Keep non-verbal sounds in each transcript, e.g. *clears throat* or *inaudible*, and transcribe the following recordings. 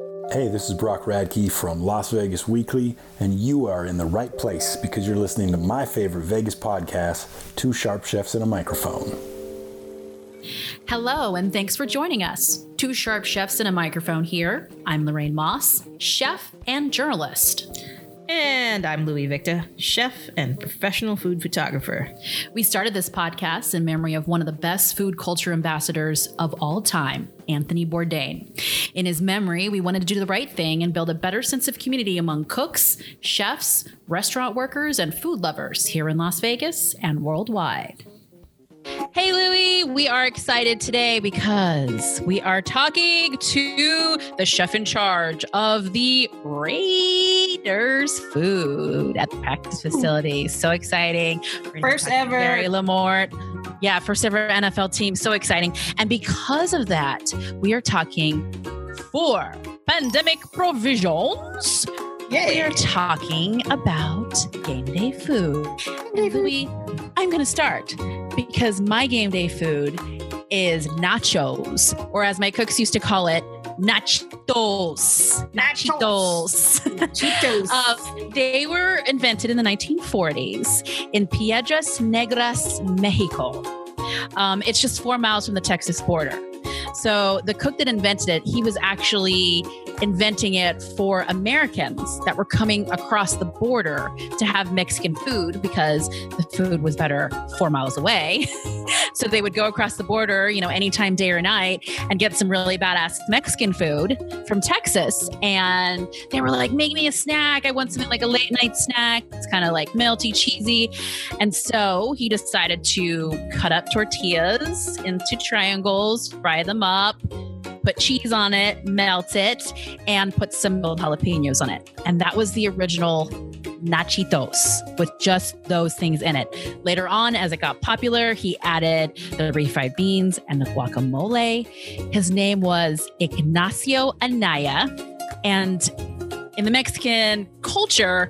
Hey, this is Brock Radke from Las Vegas Weekly, and you are in the right place because you're listening to my favorite Vegas podcast, Two Sharp Chefs and a Microphone. Hello, and thanks for joining us. Two Sharp Chefs and a Microphone here. I'm Lorraine Moss, chef and journalist. And I'm Louie Victa, chef and professional food photographer. We started this podcast in memory of one of the best food culture ambassadors of all time, Anthony Bourdain. In his memory, we wanted to do the right thing and build a better sense of community among cooks, chefs, restaurant workers, and food lovers here in Las Vegas and worldwide. Hey, Louie, we are excited today because we are talking to the chef in charge of the Raiders food at the practice hmm. facility. So exciting. First ever. Gary LaMorte. Yeah, first ever NFL team. So exciting. And because of that, we are talking for pandemic provisions. Yay. We are talking about game day food. And Louis, I'm going to start because my game day food is nachos, or as my cooks used to call it, nachitos. Nachitos. Cheetos. Uh, *laughs* they were invented in the 1940s in Piedras Negras, Mexico. Um, it's just four miles from the Texas border. So the cook that invented it, he was actually inventing it for Americans that were coming across the border to have Mexican food because the food was better four miles away. *laughs* so they would go across the border, you know, anytime, day or night, and get some really badass Mexican food from Texas. And they were like, make me a snack. I want something like a late night snack. It's kind of like melty, cheesy. And so he decided to cut up tortillas into triangles, fry them up, put cheese on it, melt it, and put some jalapenos on it. And that was the original nachitos with just those things in it. Later on, as it got popular, he added the refried beans and the guacamole. His name was Ignacio Anaya. And in the Mexican culture,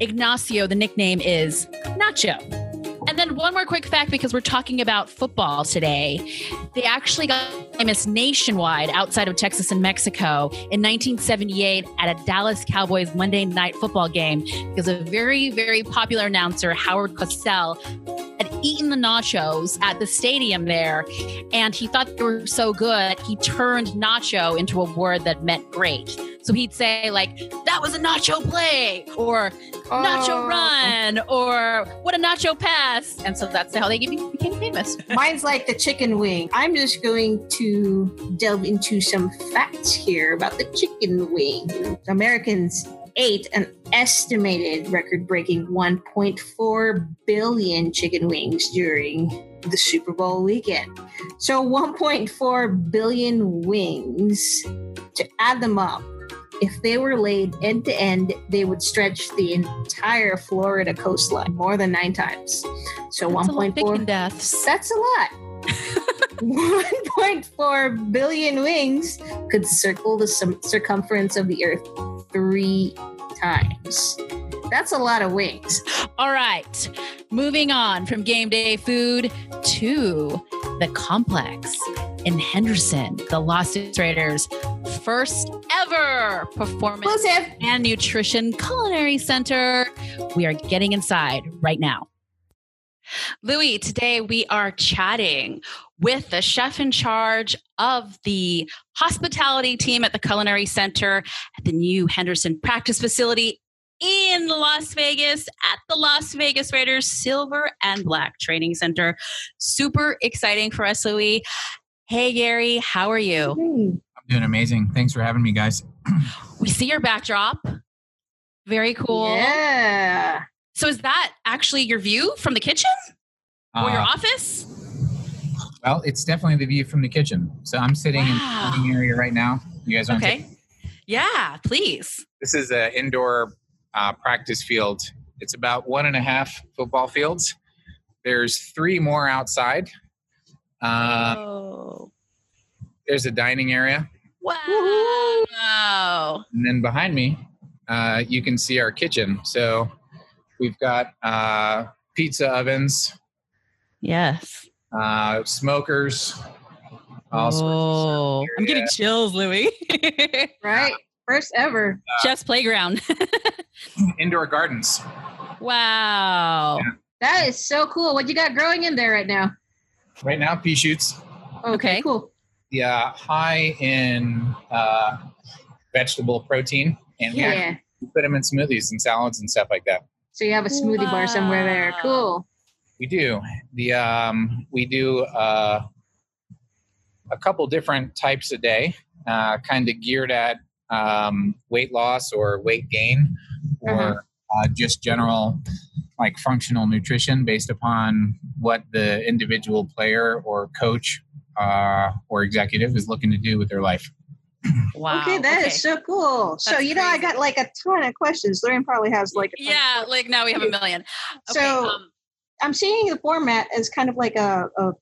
Ignacio, the nickname is Nacho. And then one more quick fact because we're talking about football today. They actually got famous nationwide outside of Texas and Mexico in 1978 at a Dallas Cowboys Monday night football game because a very, very popular announcer, Howard Cosell, had eaten the nachos at the stadium there and he thought they were so good, he turned nacho into a word that meant great. So he'd say, like, that was a nacho play, or nacho Oh. run, or what a nacho pass. And so that's how they became became famous. *laughs* Mine's like the chicken wing. I'm just going to delve into some facts here about the chicken wing. Americans ate an estimated record breaking 1.4 billion chicken wings during the Super Bowl weekend. So 1.4 billion wings, to add them up, if they were laid end to end, they would stretch the entire Florida coastline more than nine times. So That's a lot of 1.4 deaths. that's a lot. *laughs* 1.4 billion wings could circle the cir- circumference of the earth three times. That's a lot of wings. All right. Moving on from game day food to the complex in Henderson, the Vegas Raiders' first ever performance Exclusive. and nutrition culinary center. We are getting inside right now. Louis, today we are chatting with the chef in charge of the hospitality team at the Culinary Center at the new Henderson practice facility in Las Vegas at the Las Vegas Raiders Silver and Black Training Center. Super exciting for us, Louis. Hey, Gary, how are you? I'm doing amazing. Thanks for having me, guys. We see your backdrop. Very cool. Yeah. So is that actually your view from the kitchen or your Uh, office? well, it's definitely the view from the kitchen. So I'm sitting Wow. in the area right now. You guys want to Okay. Yeah, please. This is an indoor uh, practice field. It's about one and a half football fields. There's three more outside. Uh, oh. there's a dining area. Wow. And then behind me, uh, you can see our kitchen. So we've got uh, pizza ovens, Yes. uh, smokers. all sorts of stuff Oh, I'm getting chills, Louis. *laughs* Right? First ever. Chef's playground. *laughs* Indoor gardens. wow. Yeah. That is so cool. What you got growing in there right now? Right now, pea shoots. Okay. Cool. Yeah, high in uh, vegetable protein, and we Yeah. actually put them in smoothies and salads and stuff like that. So you have a smoothie bar somewhere there. Cool. We do the um, we do uh, a couple different types a day, uh, kind of geared at um, weight loss or weight gain, or Uh-huh. uh, just general like functional nutrition based upon what the individual player or coach uh, or executive is looking to do with their life. *clears throat* Wow. okay, that is so cool. so That's you know, I got like a ton of questions. Lorraine probably has like a ton Yeah, like now we have a million. Okay, So- um, I'm seeing the format as kind of like a, a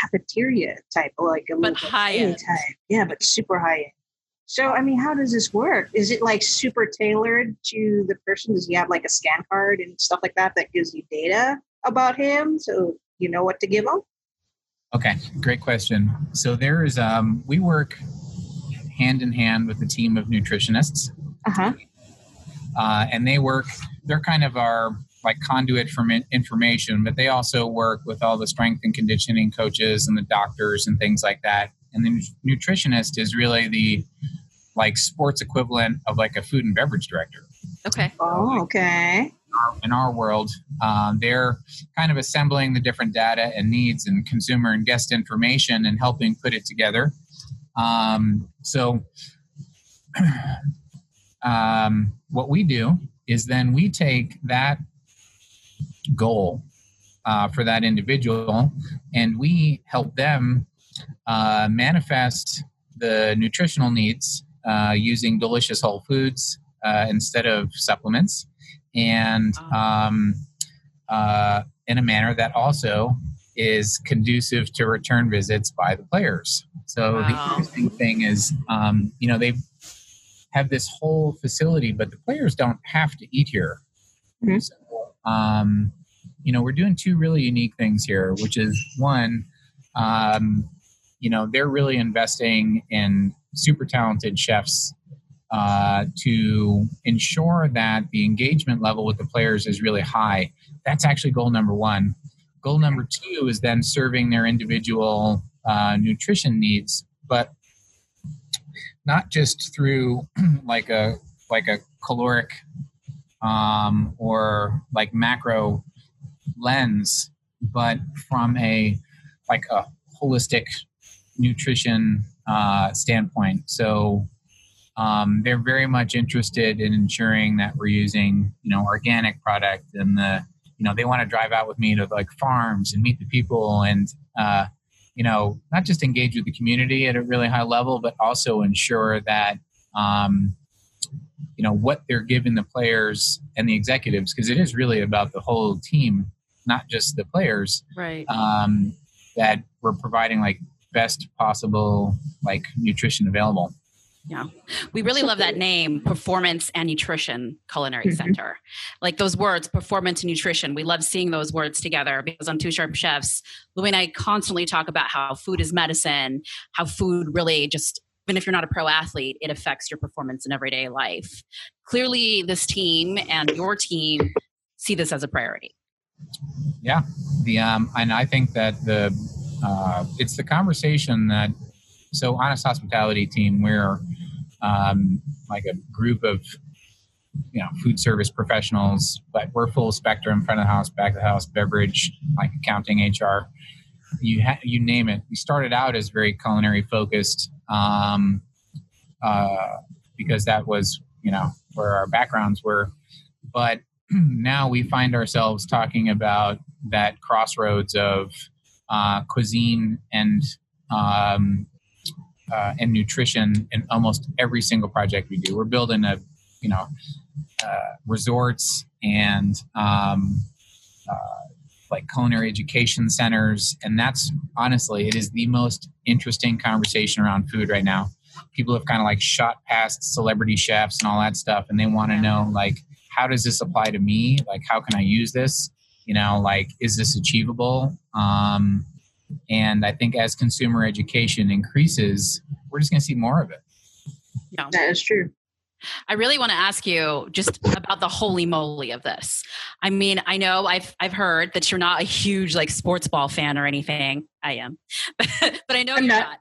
cafeteria type, like a But little high end. type. Yeah, but super high end. So I mean, how does this work? Is it like super tailored to the person? Does he have like a scan card and stuff like that that gives you data about him, so you know what to give him? Okay, great question. So there is um, we work hand in hand with a team of nutritionists, Uh huh. uh, and they work. They're kind of our like conduit for information, but they also work with all the strength and conditioning coaches and the doctors and things like that. And the nutritionist is really the like sports equivalent of like a food and beverage director. okay. Oh, okay. In our world. Um, they're kind of assembling the different data and needs and consumer and guest information and helping put it together. Um, so, *clears throat* um, what we do is then we take that goal uh, for that individual and we help them uh, manifest the nutritional needs uh, using delicious whole foods uh, instead of supplements and um, uh, in a manner that also is conducive to return visits by the players. So Wow. the interesting thing is, um, you know, they have this whole facility, but the players don't have to eat here. Mhm. So, um, you know, we're doing two really unique things here, which is one, um, you know, they're really investing in super talented chefs uh, to ensure that the engagement level with the players is really high. That's actually goal number one. Goal number two is then serving their individual uh, nutrition needs, but not just through *clears throat* like a like a caloric um, or like macro lens, but from a like a holistic nutrition uh, standpoint. So um, they're very much interested in ensuring that we're using you know organic product and the you know they want to drive out with me to like farms and meet the people and uh, you know not just engage with the community at a really high level but also ensure that um, you know what they're giving the players and the executives because it is really about the whole team not just the players Right. um, that we're providing like best possible like nutrition available We really love that name, Performance and Nutrition Culinary Mhm. Center. Like those words, performance and nutrition. We love seeing those words together because on Two Sharp Chefs, Louie and I constantly talk about how food is medicine, how food really just, even if you're not a pro athlete, it affects your performance in everyday life. Clearly, this team and your team see this as a priority. yeah the um and i think that the uh it's the conversation that so honest hospitality team we're um like a group of you know food service professionals but we're full spectrum front of the house back of the house beverage like accounting hr you ha- you name it. We started out as very culinary focused um uh because that was you know where our backgrounds were. But *clears throat* now we find ourselves talking about that crossroads of uh, cuisine and um, uh, and nutrition in almost every single project we do. We're building a you know uh, resorts and um, uh, like culinary education centers, and that's honestly it is the most interesting conversation around food right now. People have kind of like shot past celebrity chefs and all that stuff, and they want to know like how does this apply to me? Like, how can I use this? You know, like, is this achievable? Um, and I think as consumer education increases, we're just going to see more of it. Yeah. That is true. I really want to ask you just about the holy moly of this. I mean, I know I've I've heard that you're not a huge like sports ball fan or anything. I am, *laughs* but, I know I'm you're not.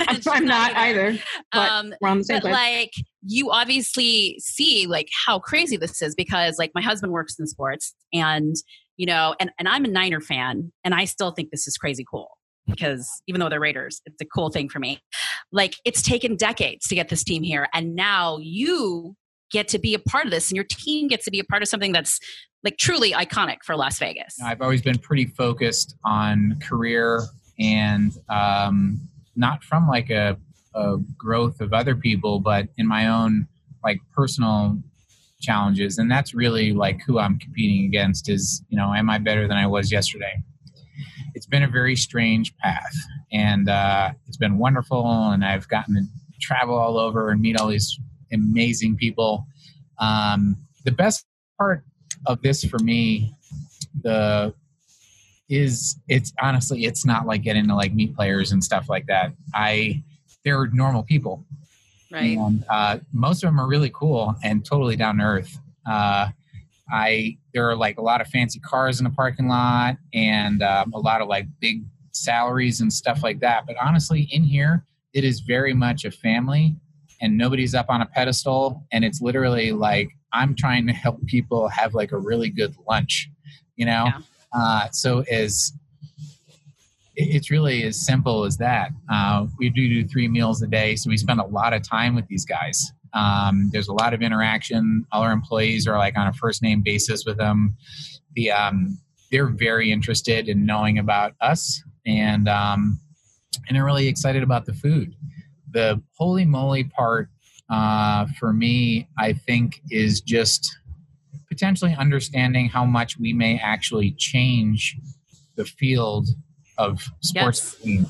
not. *laughs* I'm, I'm not either. But Um, we're on the same but page. like you obviously see like how crazy this is because like my husband works in sports and you know and, and i'm a niner fan and i still think this is crazy cool because even though they're raiders it's a cool thing for me. Like it's taken decades to get this team here and now you get to be a part of this and your team gets to be a part of something that's like truly iconic for las vegas. I've always been pretty focused on career and um, not from like a, a growth of other people, but in my own like personal challenges. And that's really like who I'm competing against is, you know, am I better than I was yesterday? It's been a very strange path and uh, it's been wonderful. And I've gotten to travel all over and meet all these amazing people. Um, the best part of this for me the is it's honestly it's not like getting to like meet players and stuff like that i they're normal people right. And uh, most of them are really cool and totally down to earth. Uh, i there are like a lot of fancy cars in the parking lot and um, a lot of like big salaries and stuff like that. But honestly in here it is very much a family and nobody's up on a pedestal. And it's literally like i'm trying to help people have like a really good lunch you know? Yeah. uh, so as it's really as simple as that. Uh, we do do three meals a day so we spend a lot of time with these guys. Um, there's a lot of interaction. All our employees are like on a first name basis with them. The um, they're very interested in knowing about us and um, and they're really excited about the food. The holy moly part uh, for me i think is just potentially understanding how much we may actually change the field of sports Yes.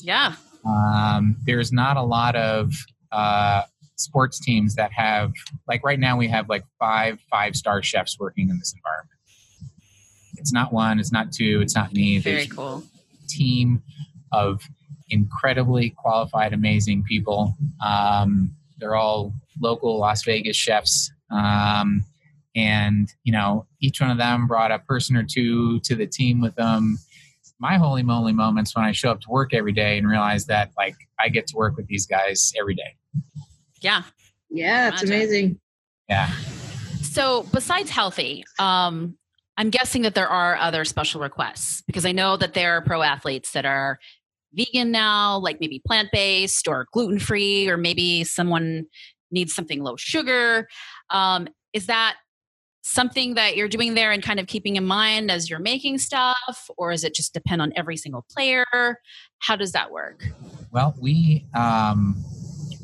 yeah Um, there's not a lot of uh, sports teams that have like right now we have like five five star chefs working in this environment. It's not one, it's not two, it's not me. very There's cool team of incredibly qualified, amazing people. Um, they're all local Las Vegas chefs. Um, and, you know, each one of them brought a person or two to the team with them. My holy moly moments when I show up to work every day and realize that, like, I get to work with these guys every day. yeah yeah, it's Imagine. amazing. Yeah. So, besides healthy, um, I'm guessing that there are other special requests because I know that there are pro athletes that are vegan now, like maybe plant based or gluten free, or maybe someone needs something low sugar. Um, is that something that you're doing there and kind of keeping in mind as you're making stuff, or is it just depend on every single player? How does that work? Well, we um,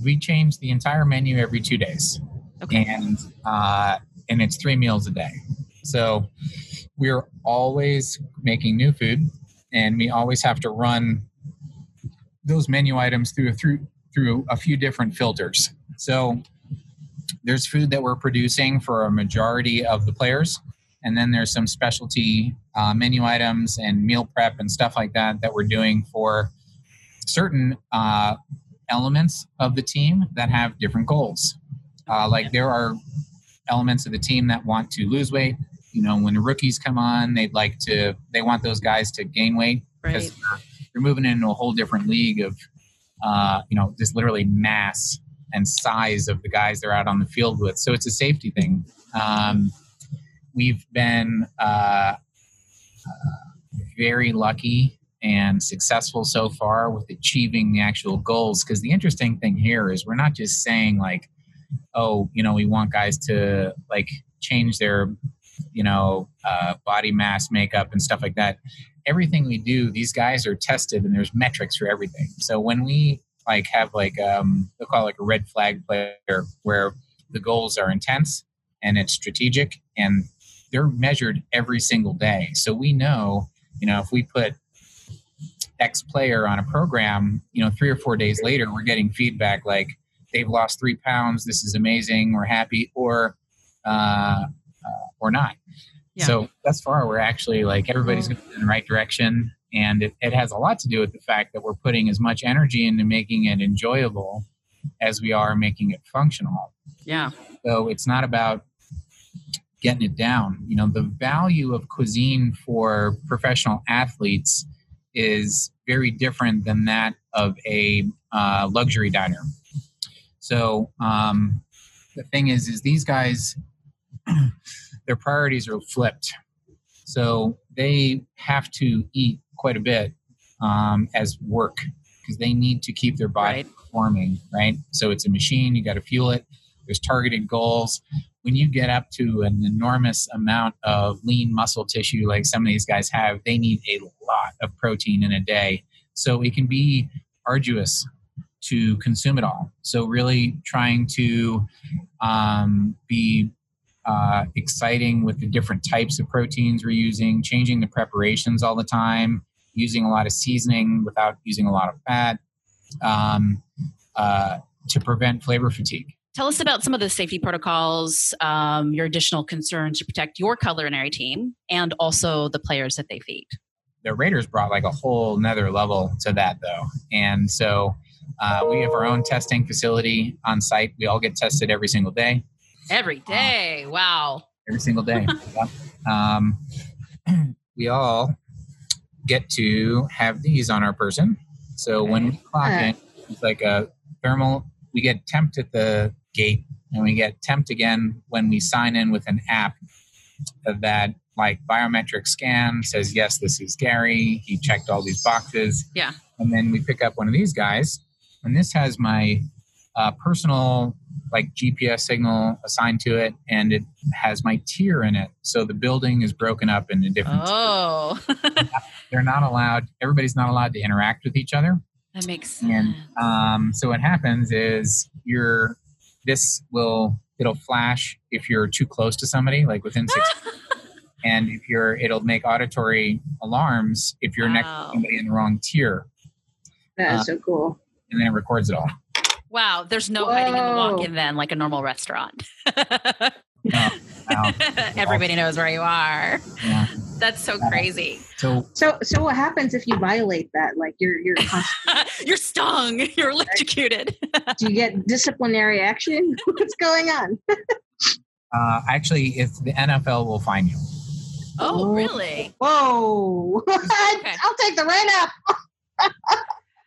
we change the entire menu every two days. Okay. and uh, and it's three meals a day. So we're always making new food, and we always have to run those menu items through through through a few different filters. So there's food that we're producing for a majority of the players, and then there's some specialty uh, menu items and meal prep and stuff like that that we're doing for certain uh, elements of the team that have different goals. Uh, like there are elements of the team that want to lose weight. You know, when the rookies come on, they'd like to, they want those guys to gain weight because Right. they're, they're moving into a whole different league of, uh, you know, just literally mass and size of the guys they're out on the field with. So it's a safety thing. Um, we've been uh, uh, very lucky and successful so far with achieving the actual goals. Because the interesting thing here is we're not just saying like, oh, you know, we want guys to like change their, you know, uh, body mass, makeup, and stuff like that. Everything we do, these guys are tested, and there's metrics for everything. So when we like have like um, they'll call it like a red flag player, where the goals are intense and it's strategic, and they're measured every single day. So we know, you know, if we put X player on a program, you know, three or four days later, we're getting feedback like they've lost three pounds. This is amazing. We're happy, or uh, uh, or not. Yeah. So thus far, we're actually like everybody's going in the right direction, and it, it has a lot to do with the fact that we're putting as much energy into making it enjoyable as we are making it functional. Yeah. So it's not about getting it down. You know, the value of cuisine for professional athletes is very different than that of a uh, luxury diner. So um, the thing is, is these guys, *clears throat* their priorities are flipped. So they have to eat quite a bit um, as work because they need to keep their body Right. performing, right? So it's a machine, you got to fuel it. There's targeted goals. When you get up to an enormous amount of lean muscle tissue like some of these guys have, they need a lot of protein in a day. So it can be arduous to consume it all. So really trying to um, be uh, exciting with the different types of proteins we're using, changing the preparations all the time, using a lot of seasoning without using a lot of fat um, uh, to prevent flavor fatigue. Tell us about some of the safety protocols, um, your additional concerns to protect your culinary team and also the players that they feed. the Raiders brought like a whole nother level to that though. And so uh, we have our own testing facility on site. We all get tested every single day, Every day. Wow. every single day. *laughs* Yep. um, *clears throat* we all get to have these on our person. So when we clock in, it's like a thermal, we get temped at the gate and we get temped again when we sign in with an app that like biometric scan says yes this is gary. He checked all these boxes. Yeah. and then we pick up one of these guys. And this has my uh, personal like gps signal assigned to it and it has my tier in it. So the building is broken up into different Oh, *laughs* they're not allowed everybody's not allowed to interact with each other. That makes sense. and um, so what happens is you're this will it'll flash if you're too close to somebody like within six *laughs* and if you're it'll make auditory alarms if you're next to somebody in the wrong tier. That's Uh, so cool. and then it records it all wow. There's no hiding in the walk in then, like a normal restaurant. Oh, *laughs* wow. Everybody knows where you are. yeah. That's so crazy. so So so what happens if you violate that? Like you're you're *laughs* You're stung. *laughs* You're electrocuted. do you get disciplinary action? What's going on? uh, actually if the nfl will fine you Oh, really? Whoa! I'll take the rain up.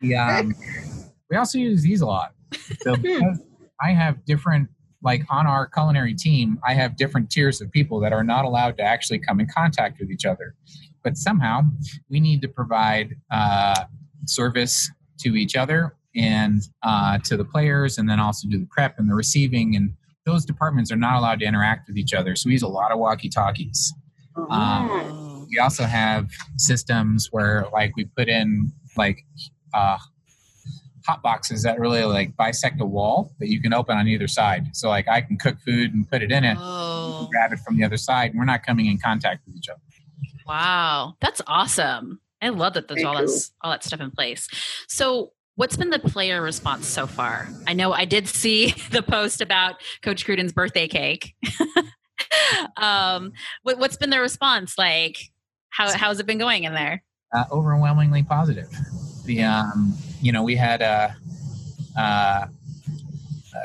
yeah. um, we also use these a lot so because i have different like on our culinary team i have different tiers of people that are not allowed to actually come in contact with each other. But somehow we need to provide uh, service to each other and uh, to the players and then also do the prep and the receiving and those departments are not allowed to interact with each other. So we use a lot of walkie talkies Um, Oh. we also have systems where like we put in like uh, hot boxes that really like bisect a wall that you can open on either side so like i can cook food and put it in it Oh, grab it from the other side and we're not coming in contact with each other wow. That's awesome. I love that there's Very all cool. that all that stuff in place. So, what's been the player response so far? I know I did see *laughs* the post about Coach Gruden's birthday cake. *laughs* um, what, what's been the response like? How how's it been going in there? uh, overwhelmingly positive the um, you know we had uh, uh, uh,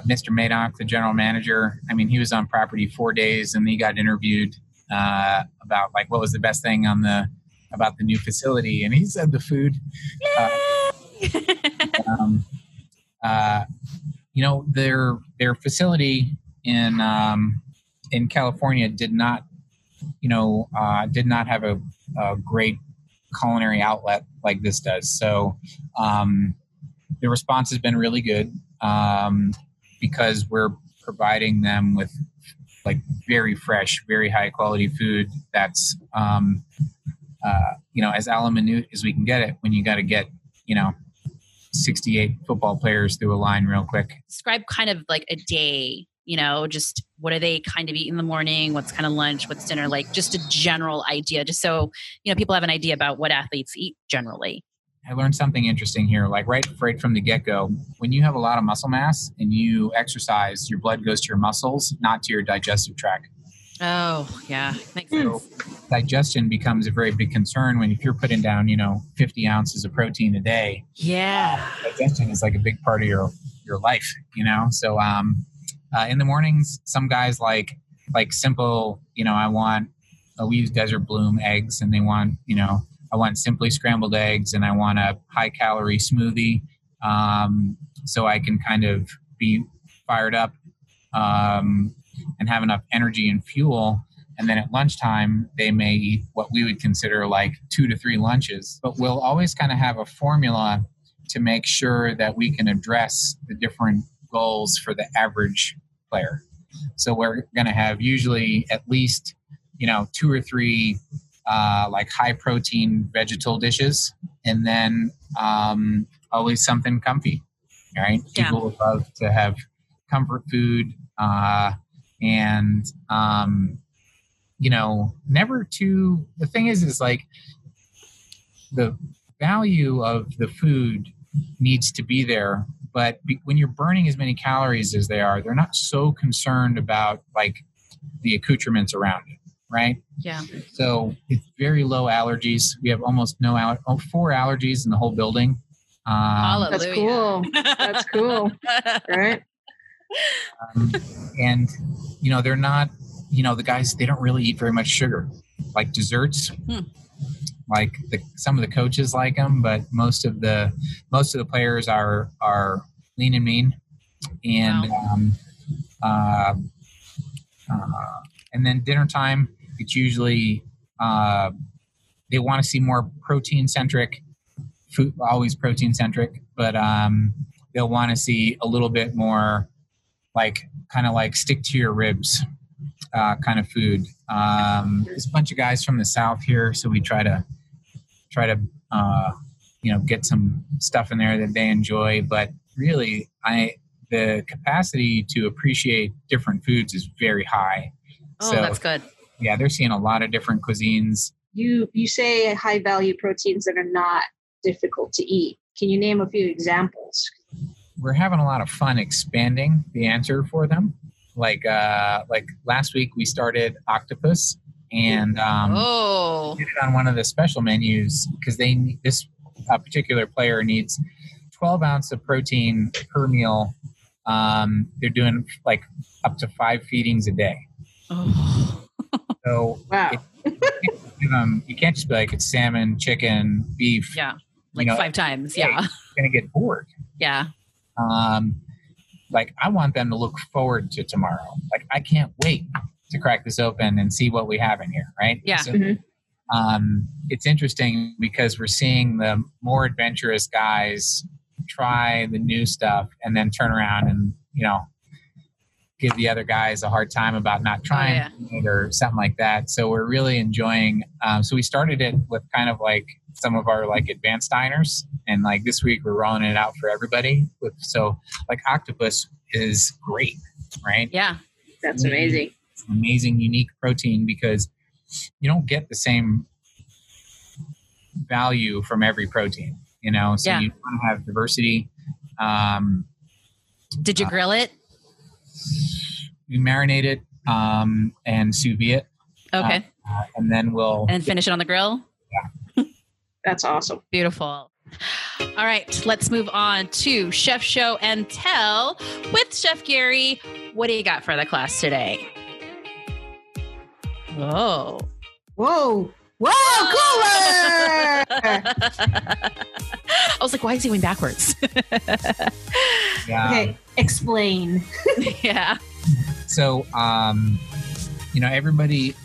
mr Mayock the general manager i mean he was on property four days and he got interviewed uh, about like what was the best thing on the about the new facility and he said the food *laughs* um, uh, you know their their facility in um, in California did not you know uh, did not have a, a great culinary outlet like this does so um, the response has been really good um, because we're providing them with like very fresh very high quality food that's um, uh, you know as a as we can get it when you got to get you know 68 football players through a line real quick. Describe kind of like a day. You know, just what do they kind of eat in the morning? What's kind of lunch? What's dinner? Like just a general idea, just so you know people have an idea about what athletes eat generally. I learned something interesting here. Like right, right from the get go, when you have a lot of muscle mass and you exercise, your blood goes to your muscles, not to your digestive tract. Oh, yeah, makes So sense. digestion becomes a very big concern when if you're putting down, you know, 50 ounces of protein a day. Yeah. Digestion is like a big part of your your life, you know. So um, uh, in the mornings, some guys like like simple. You know, I want uh, we use Desert Bloom eggs, and they want you know I want simply scrambled eggs, and I want a high calorie smoothie, um, so I can kind of be fired up um, and have enough energy and fuel. And then at lunchtime, they may eat what we would consider like two to three lunches. But we'll always kind of have a formula to make sure that we can address the different goals for the average player. So we're going to have usually at least, you know, two or three uh, like high protein vegetal dishes, and then um, always something comfy. Right? Yeah. People love to have comfort food, uh, and um, you know, never too. The thing is, is like the value of the food needs to be there but be, when you're burning as many calories as they are they're not so concerned about like the accoutrements around it right Yeah. so it's very low allergies we have almost no aller- oh, four allergies in the whole building um, That's cool. That's cool. *laughs* Right? um, and you know they're not you know the guys they don't really eat very much sugar like desserts Hmm. Like the, some of the coaches like them but most of the most of the players are are lean and mean and um, uh, uh, and then dinner time it's usually uh, they want to see more protein centric food always protein centric but um, they'll want to see a little bit more like kind of like stick to your ribs uh, kind of food. Um, there's a bunch of guys from the south here, so we try to try to uh, you know get some stuff in there that they enjoy. But really, I the capacity to appreciate different foods is very high. Oh, so that's good. yeah, they're seeing a lot of different cuisines. You you say high value proteins that are not difficult to eat. Can you name a few examples? we're having a lot of fun expanding the answer for them. Like uh, like last week we started octopus, and um, oh, did it on one of the special menus because they need- this uh, particular player needs 12 ounce of protein per meal. Um, they're doing like up to five feedings a day. oh. So *laughs* Wow. give 'em- you can't just be like it's salmon, chicken, beef. yeah, like know, five times. yeah. Yeah, You're gonna get bored. yeah. um, like I want them to look forward to tomorrow. Like I can't wait to crack this open and see what we have in here, right? Yeah. So, Mhm. um, it's interesting because we're seeing the more adventurous guys try the new stuff and then turn around and you know give the other guys a hard time about not trying yeah. it or something like that. So we're really enjoying. Um, so we started it with kind of like some of our like advanced diners, and like this week we're rolling it out for everybody. With so like octopus is great, right? Yeah. That's amazing. It's an amazing, unique protein because you don't get the same value from every protein. You know, so Yeah. you want to have diversity. Um, Did you Uh, grill it? we marinate it um, and sous vide it, Okay. uh, and then we'll and finish it on the grill? Yeah. *laughs* That's awesome. Beautiful. All right, let's move on to Chef Show and Tell with Chef Gary. What do you got for the class today? Oh. Whoa. Whoa, cooler! *laughs* I was like, why is he going backwards? yeah. okay, explain. *laughs* yeah. So, um, you know, everybody,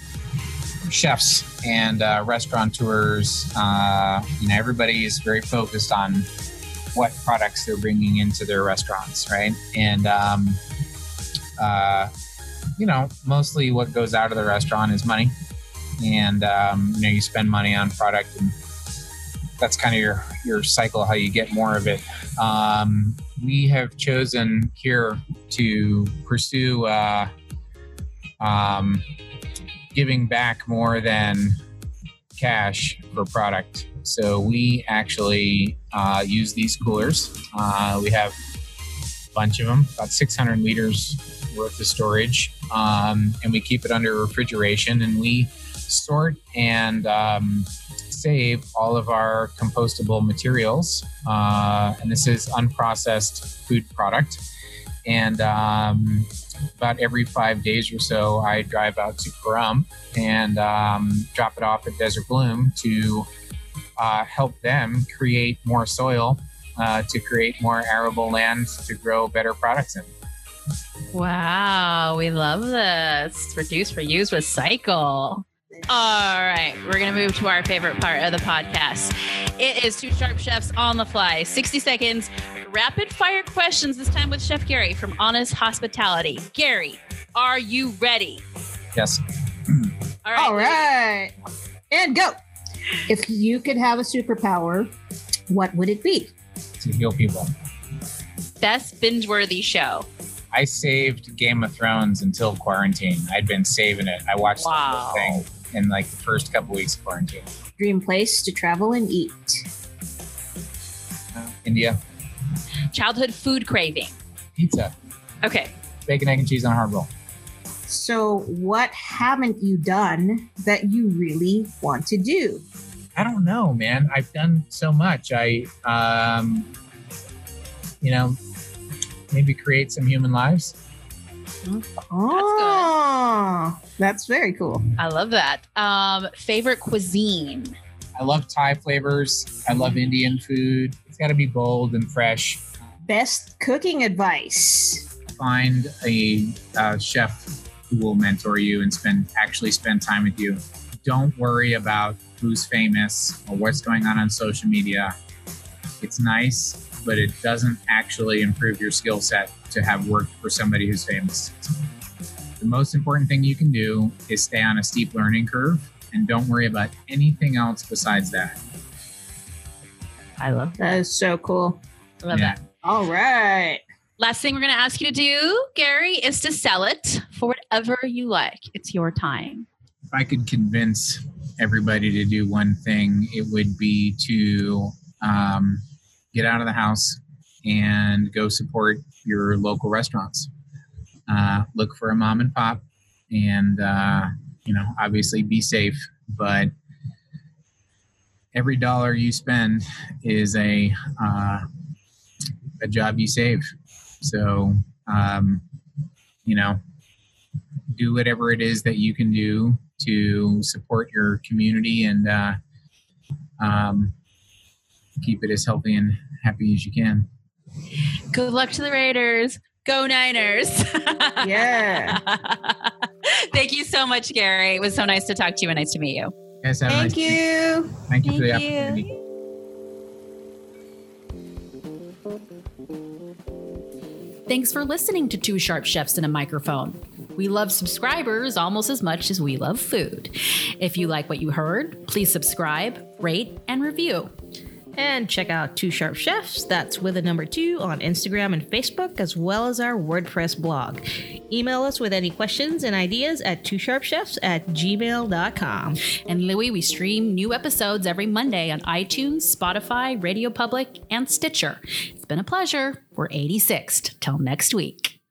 chefs and uh, restaurateurs, uh, you know, everybody is very focused on what products they're bringing into their restaurants, right? And, um, uh, you know, mostly what goes out of the restaurant is money. And, um, you know, you spend money on product and that's kind of your, your cycle, how you get more of it. Um, we have chosen here to pursue uh, um, giving back more than cash for product. So we actually uh, use these coolers. Uh, we have a bunch of them, about 600 liters worth of storage, um, and we keep it under refrigeration. And we sort and um, save all of our compostable materials. Uh, and this is unprocessed food product. And um, about every five days or so, I drive out to Pahrump and um, drop it off at Desert Bloom to uh, help them create more soil uh, to create more arable land to grow better products in. Wow, we love this. Reduce, reuse, recycle. All right, we're going to move to our favorite part of the podcast. It is two sharp chefs on the fly. 60 seconds, rapid fire questions, this time with Chef Gary from Honest Hospitality. Gary, are you ready? Yes. All right. All right. And go. If you could have a superpower, what would it be? To heal people. Best binge worthy show. I saved Game of Thrones until quarantine. I'd been saving it. I watched the whole thing in like the first couple weeks of quarantine. Dream place to travel and eat. India, Childhood food craving. pizza, Okay. bacon, egg, and cheese on a hard roll. So, what haven't you done that you really want to do? I don't know, man. I've done so much. I, um, you know, maybe create some human lives. Oh, that's very cool. I love that. Um, favorite cuisine. I love Thai flavors. I love Indian food. It's got to be bold and fresh. Best cooking advice. Find a uh, chef who will mentor you and spend actually spend time with you. Don't worry about who's famous or what's going on on social media. It's nice, but it doesn't actually improve your skill set to have worked for somebody who's famous. The most important thing you can do is stay on a steep learning curve and don't worry about anything else besides that. I love That is so cool. I love Yeah. that. All right. Last thing we're going to ask you to do, Gary, is to sell it for whatever you like. It's your time. if I could convince everybody to do one thing, it would be to um, get out of the house and go support your local restaurants. Uh, look for a mom and pop, and uh, you know, obviously be safe. But every dollar you spend is a uh, a job you save. So um, you know, do whatever it is that you can do to support your community and uh, um, keep it as healthy and happy as you can. Good luck to the Raiders. Go Niners. *laughs* Yeah. Thank you so much, Gary. It was so nice to talk to you and nice to meet you. Guys, have a Thank nice day. you. Thank you for the you. opportunity. Thanks for listening to Two Sharp Chefs and a Microphone. We love subscribers almost as much as we love food. If you like what you heard, please subscribe, rate, and review. And check out Two Sharp Chefs, that's with a number two, on Instagram and Facebook, as well as our WordPress blog. Email us with any questions and ideas at twosharpchefs at gmail.com. And Louie, we stream new episodes every Monday on iTunes, Spotify, Radio Public, and Stitcher. It's been a pleasure. We're 86th. Till next week.